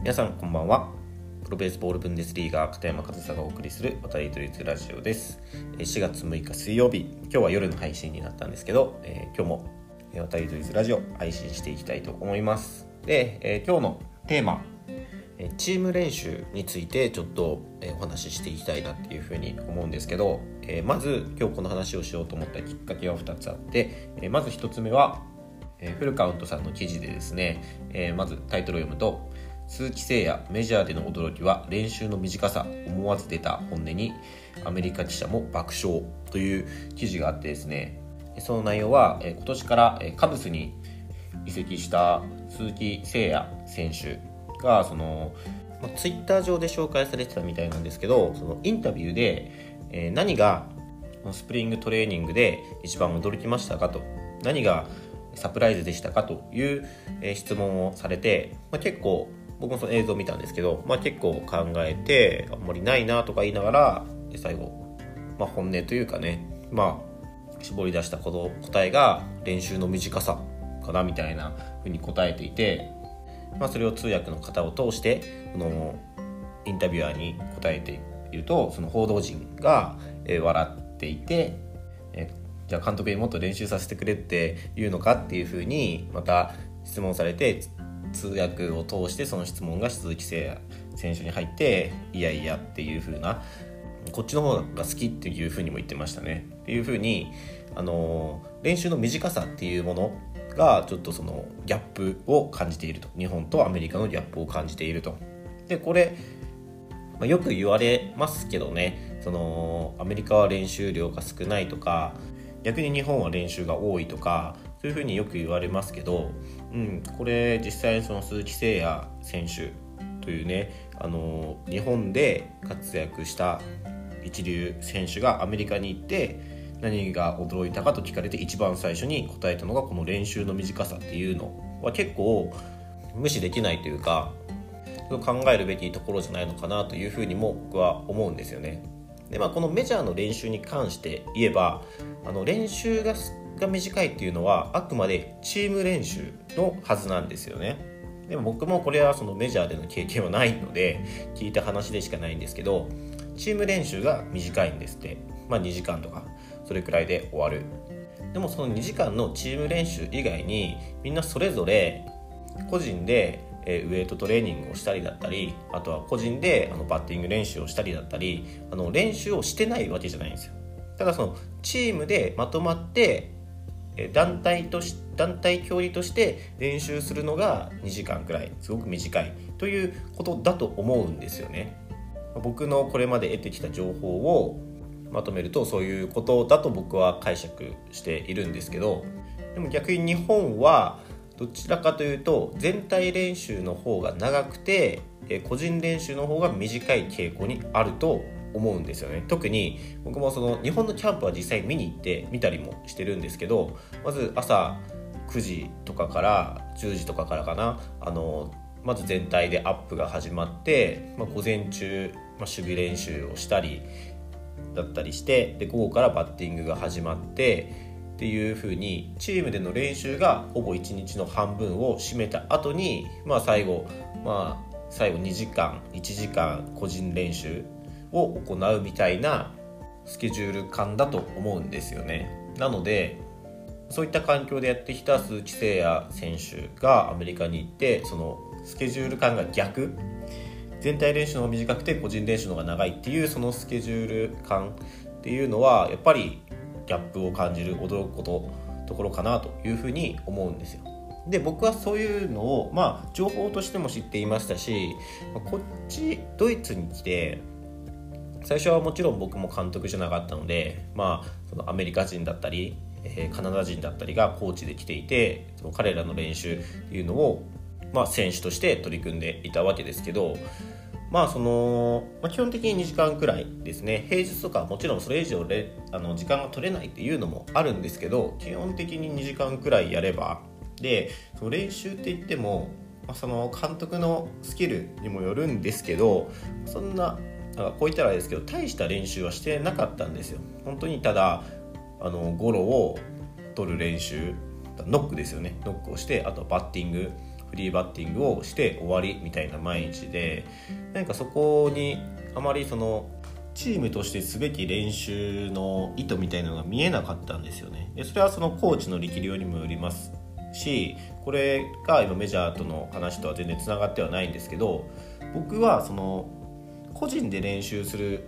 皆さんこんばんは。プロベースボールブンデスリーガー片山和沙がお送りする渡り鳥ラジオです。4月6日水曜日。今日は夜の配信になったんですけど、えー、今日も渡り鳥ラジオ配信していきたいと思います。で、えー、今日のテーマチーム練習についてちょっとお話ししていきたいなっていうふうに思うんですけどえまず今日この話をしようと思ったきっかけは2つあってえまず1つ目はえフルカウントさんの記事でですねえまずタイトルを読むと鈴木誠也メジャーでの驚きは練習の短さ思わず出た本音にアメリカ記者も爆笑という記事があってですね。その内容は今年からカブスに移籍した鈴木誠也選手がそのツイッター上で紹介されてたみたいなんですけどそのインタビューで、何がスプリングトレーニングで一番驚きましたかと何がサプライズでしたかという、質問をされて、まあ、結構僕もその映像を見たんですけど、まあ、結構考えてあんまりないなとか言いながら最後、まあ、本音というかねまあ絞り出したこの答えが練習の短さかなみたいなふうに答えていてまあ、それを通訳の方を通してこのインタビュアーに答えているとその報道陣が、笑っていて、じゃあ監督にもっと練習させてくれって言うのかっていうふうにまた質問されて通訳を通してその質問が鈴木誠也選手に入っていやいやっていうふうなこっちの方が好きっていうふうにも言ってましたね。っていうふうにあの練習の短さっていうものがちょっとそのギャップを感じていると。日本とアメリカのギャップを感じていると。でこれ、まあ、よく言われますけどね。そのアメリカは練習量が少ないとか逆に日本は練習が多いとかそういうふうによく言われますけど、うん、これ実際その鈴木誠也選手というねあの日本で活躍した一流選手がアメリカに行って何が驚いたかと聞かれて一番最初に答えたのがこの練習の短さっていうのは結構無視できないというか考えるべきところじゃないのかなというふうにも僕は思うんですよね。でまあ、このメジャーの練習に関して言えばあの練習がが短いっていうのはあくまでチーム練習のはずなんですよね。でも僕もこれはそのメジャーでの経験はないので聞いた話でしかないんですけどチーム練習が短いんですって、まあ、2時間とかそれくらいで終わる。でもその2時間のチーム練習以外にみんなそれぞれ個人でウエイトトレーニングをしたりだったりあとは個人であのバッティング練習をしたりだったりあの練習をしてないわけじゃないんですよ。ただそのチームでまとまって団体とし団体競技として練習するのが2時間くらいすごく短いということだと思うんですよね。僕のこれまで得てきた情報をまとめるとそういうことだと僕は解釈しているんですけどでも逆に日本はどちらかというと全体練習の方が長くて個人練習の方が短い傾向にあると思うんですよね。特に僕もその日本のキャンプは実際見に行って見たりもしてるんですけどまず朝9時とかから10時とかからかなあのまず全体でアップが始まって、まあ、午前中、まあ、守備練習をしたりだったりしてで午後からバッティングが始まってっていう風にチームでの練習がほぼ1日の半分を占めた後にまあ最後まあ最後2時間1時間個人練習を行うみたいなスケジュール感だと思うんですよねなのでそういった環境でやってきた鈴木誠也選手がアメリカに行ってそのスケジュール感が逆全体練習の方が短くて個人練習の方が長いっていうそのスケジュール感っていうのはやっぱりギャップを感じる驚くことところかなというふうに思うんですよ。で僕はそういうのをまあ情報としても知っていましたしこっちドイツに来て最初はもちろん僕も監督じゃなかったのでまあそのアメリカ人だったり、えー、カナダ人だったりがコーチで来ていてその彼らの練習っていうのをまあ、選手として取り組んでいたわけですけど、まあそのまあ、基本的に2時間くらいですね。平日とかもちろんそれ以上であの時間が取れないっていうのもあるんですけど基本的に2時間くらいやればでその練習って言っても、まあ、その監督のスキルにもよるんですけどそんななんかこう言ったらですけど大した練習はしてなかったんですよ。本当にただあのゴロを取る練習ノックですよね。ノックをしてあとバッティングフフリーバッティングをして終わりみたいな毎日でなんかそこにあまりそのチームとしてすべき練習の意図みたいなのが見えなかったんですよね。でそれはそのコーチの力量にもよりますしこれが今メジャーとの話とは全然つながってはないんですけど僕はその個人で練習する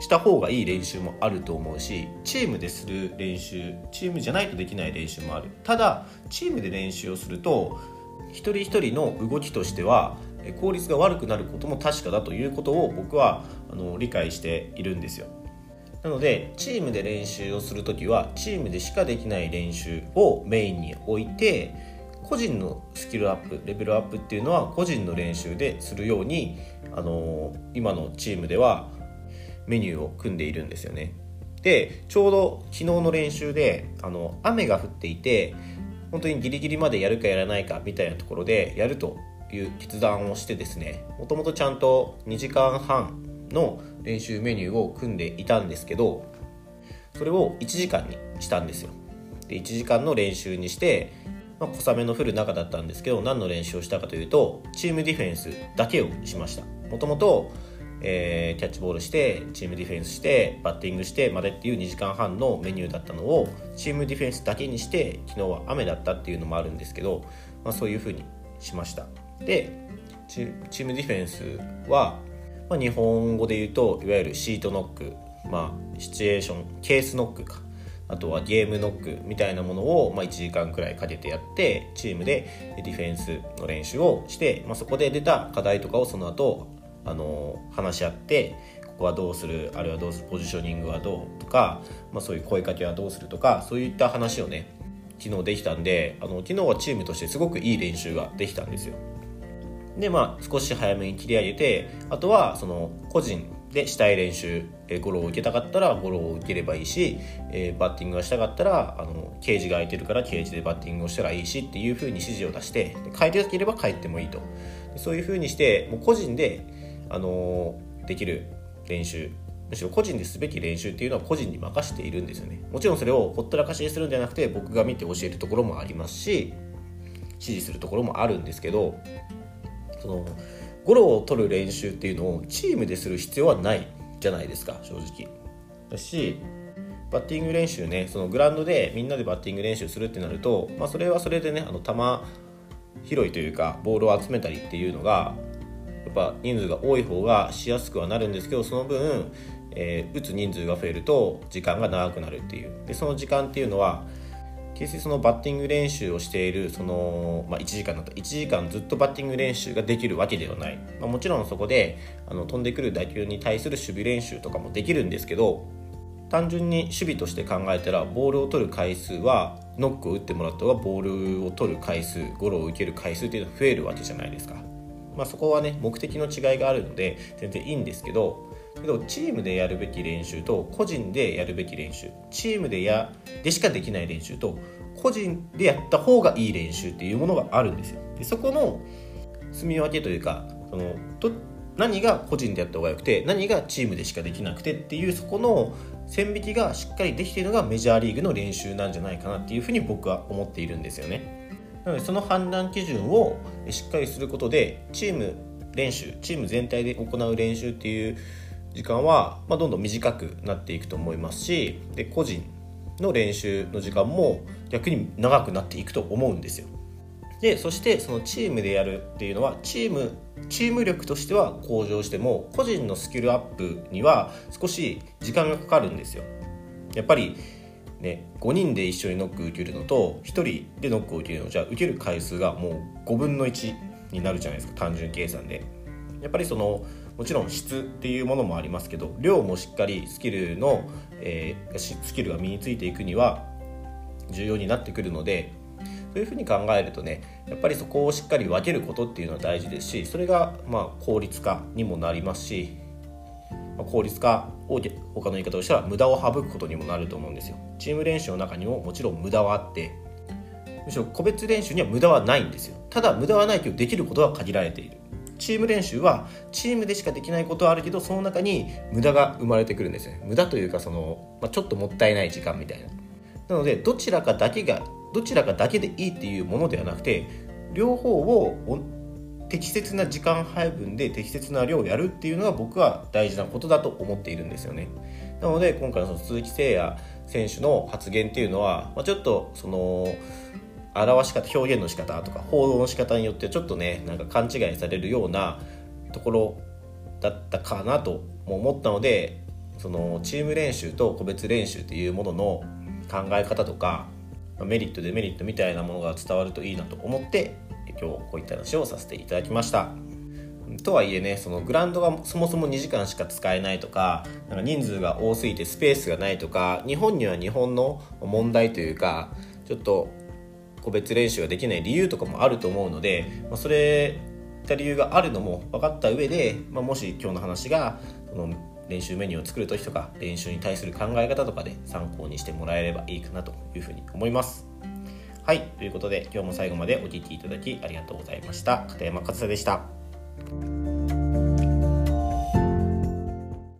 した方がいい練習もあると思うしチームでする練習チームじゃないとできない練習もある。ただチームで練習をすると一人一人の動きとしては効率が悪くなることも確かだということを僕はあの理解しているんですよ。なのでチームで練習をする時はチームでしかできない練習をメインに置いて個人のスキルアップレベルアップっていうのは個人の練習でするようにあの今のチームではメニューを組んでいるんですよね。でちょうど昨日の練習であの雨が降っていて本当にギリギリまでやるかやらないかみたいなところでやるという決断をしてですねもともとちゃんと2時間半の練習メニューを組んでいたんですけどそれを1時間にしたんですよ。で1時間の練習にしてまあ、小雨の降る中だったんですけど何の練習をしたかというとチームディフェンスだけをしました。もともとえ、キャッチボールしてチームディフェンスしてバッティングしてまでっていう2時間半のメニューだったのをチームディフェンスだけにして昨日は雨だったっていうのもあるんですけど、まあ、そういうふうにしました。でチームディフェンスは、まあ、日本語で言うといわゆるシートノック、まあ、シチュエーションケースノックか。あとはゲームノックみたいなものを、まあ、1時間くらいかけてやってチームでディフェンスの練習をして、まあ、そこで出た課題とかをその後あの話し合ってここはどうするあるいはどうするポジショニングはどうとか、まあ、そういう声かけはどうするとかそういった話をね昨日できたんであの昨日はチームとしてすごくいい練習ができたんですよ。でまあ少し早めに切り上げてあとはその個人でしたい練習、えー、ゴロを受けたかったらゴロを受ければいいし、えー、バッティングがしたかったらあのケージが空いてるからケージでバッティングをしたらいいしっていうふうに指示を出して変えてなければ変えてもいいと。そういうふうにしてもう個人であのできる練習むしろ個人ですべき練習っていうのは個人に任せているんですよね。もちろんそれをほったらかしにするんじゃなくて僕が見て教えるところもありますし指示するところもあるんですけどそのゴロを取る練習っていうのをチームでする必要はないじゃないですか正直。だしバッティング練習ねそのグラウンドでみんなでバッティング練習するってなると、まあ、それはそれでねあの球広いというかボールを集めたりっていうのがやっぱ人数が多い方がしやすくはなるんですけどその分、えー、打つ人数が増えると時間が長くなるっていう。でその時間っていうのは決してそのバッティング練習をしているその、まあ、1時間だった1時間ずっとバッティング練習ができるわけではない、まあ、もちろんそこであの飛んでくる打球に対する守備練習とかもできるんですけど単純に守備として考えたらボールを取る回数はノックを打ってもらった方がボールを取る回数ゴロを受ける回数っていうのは増えるわけじゃないですか。まあ、そこはね目的の違いがあるので全然いいんですけどけどチームでやるべき練習と個人でやるべき練習チームでやでしかできない練習と個人でやった方がいい練習っていうものがあるんですよでそこの住み分けというかそのと何が個人でやった方がよくて何がチームでしかできなくてっていうそこの線引きがしっかりできているのがメジャーリーグの練習なんじゃないかなっていうふうに僕は思っているんですよね。なのでその判断基準をしっかりすることでチーム練習チーム全体で行う練習っていう時間は、まあ、どんどん短くなっていくと思いますしで個人の練習の時間も逆に長くなっていくと思うんですよ。でそしてそのチームでやるっていうのはチームチーム力としては向上しても個人のスキルアップには少し時間がかかるんですよ。やっぱりね、5人で一緒にノック受けるのと1人でノックを受けるのじゃ受ける回数がもう5分の1になるじゃないですか単純計算でやっぱりそのもちろん質っていうものもありますけど量もしっかりスキルの、えー、スキルが身についていくには重要になってくるのでそういうふうに考えるとねやっぱりそこをしっかり分けることっていうのは大事ですしそれがまあ効率化にもなりますしま効率化を他の言い方をしたら無駄を省くことにもなると思うんですよ。チーム練習の中にももちろん無駄はあってむしろ個別練習には無駄はないんですよ。ただ無駄はないけどできることは限られている。チーム練習はチームでしかできないことはあるけどその中に無駄が生まれてくるんですね無駄というかその、まあ、ちょっともったいない時間みたいななのでどちらかだけがどちらかだけでいいっていうものではなくて両方を適切な時間配分で適切な量をやるっていうのが僕は大事なことだと思っているんですよね。なので今回のその鈴木誠也選手の発言っていうのは、まあ、ちょっとその表し方表現の仕方とか報道の仕方によってちょっとねなんか勘違いされるようなところだったかなとも思ったのでそのチーム練習と個別練習っていうものの考え方とかメリットデメリットみたいなものが伝わるといいなと思って今日こういった話をさせていただきました。とはいえねそのグラウンドがそもそも2時間しか使えないとかなんか人数が多すぎてスペースがないとか日本には日本の問題というかちょっと個別練習ができない理由とかもあると思うので、まあ、それった理由があるのも分かった上で、まあ、もし今日の話がその練習メニューを作る時とか練習に対する考え方とかで参考にしてもらえればいいかなというふうに思います。はい。ということで、今日も最後までお聴きいただきありがとうございました。片山和沙でした。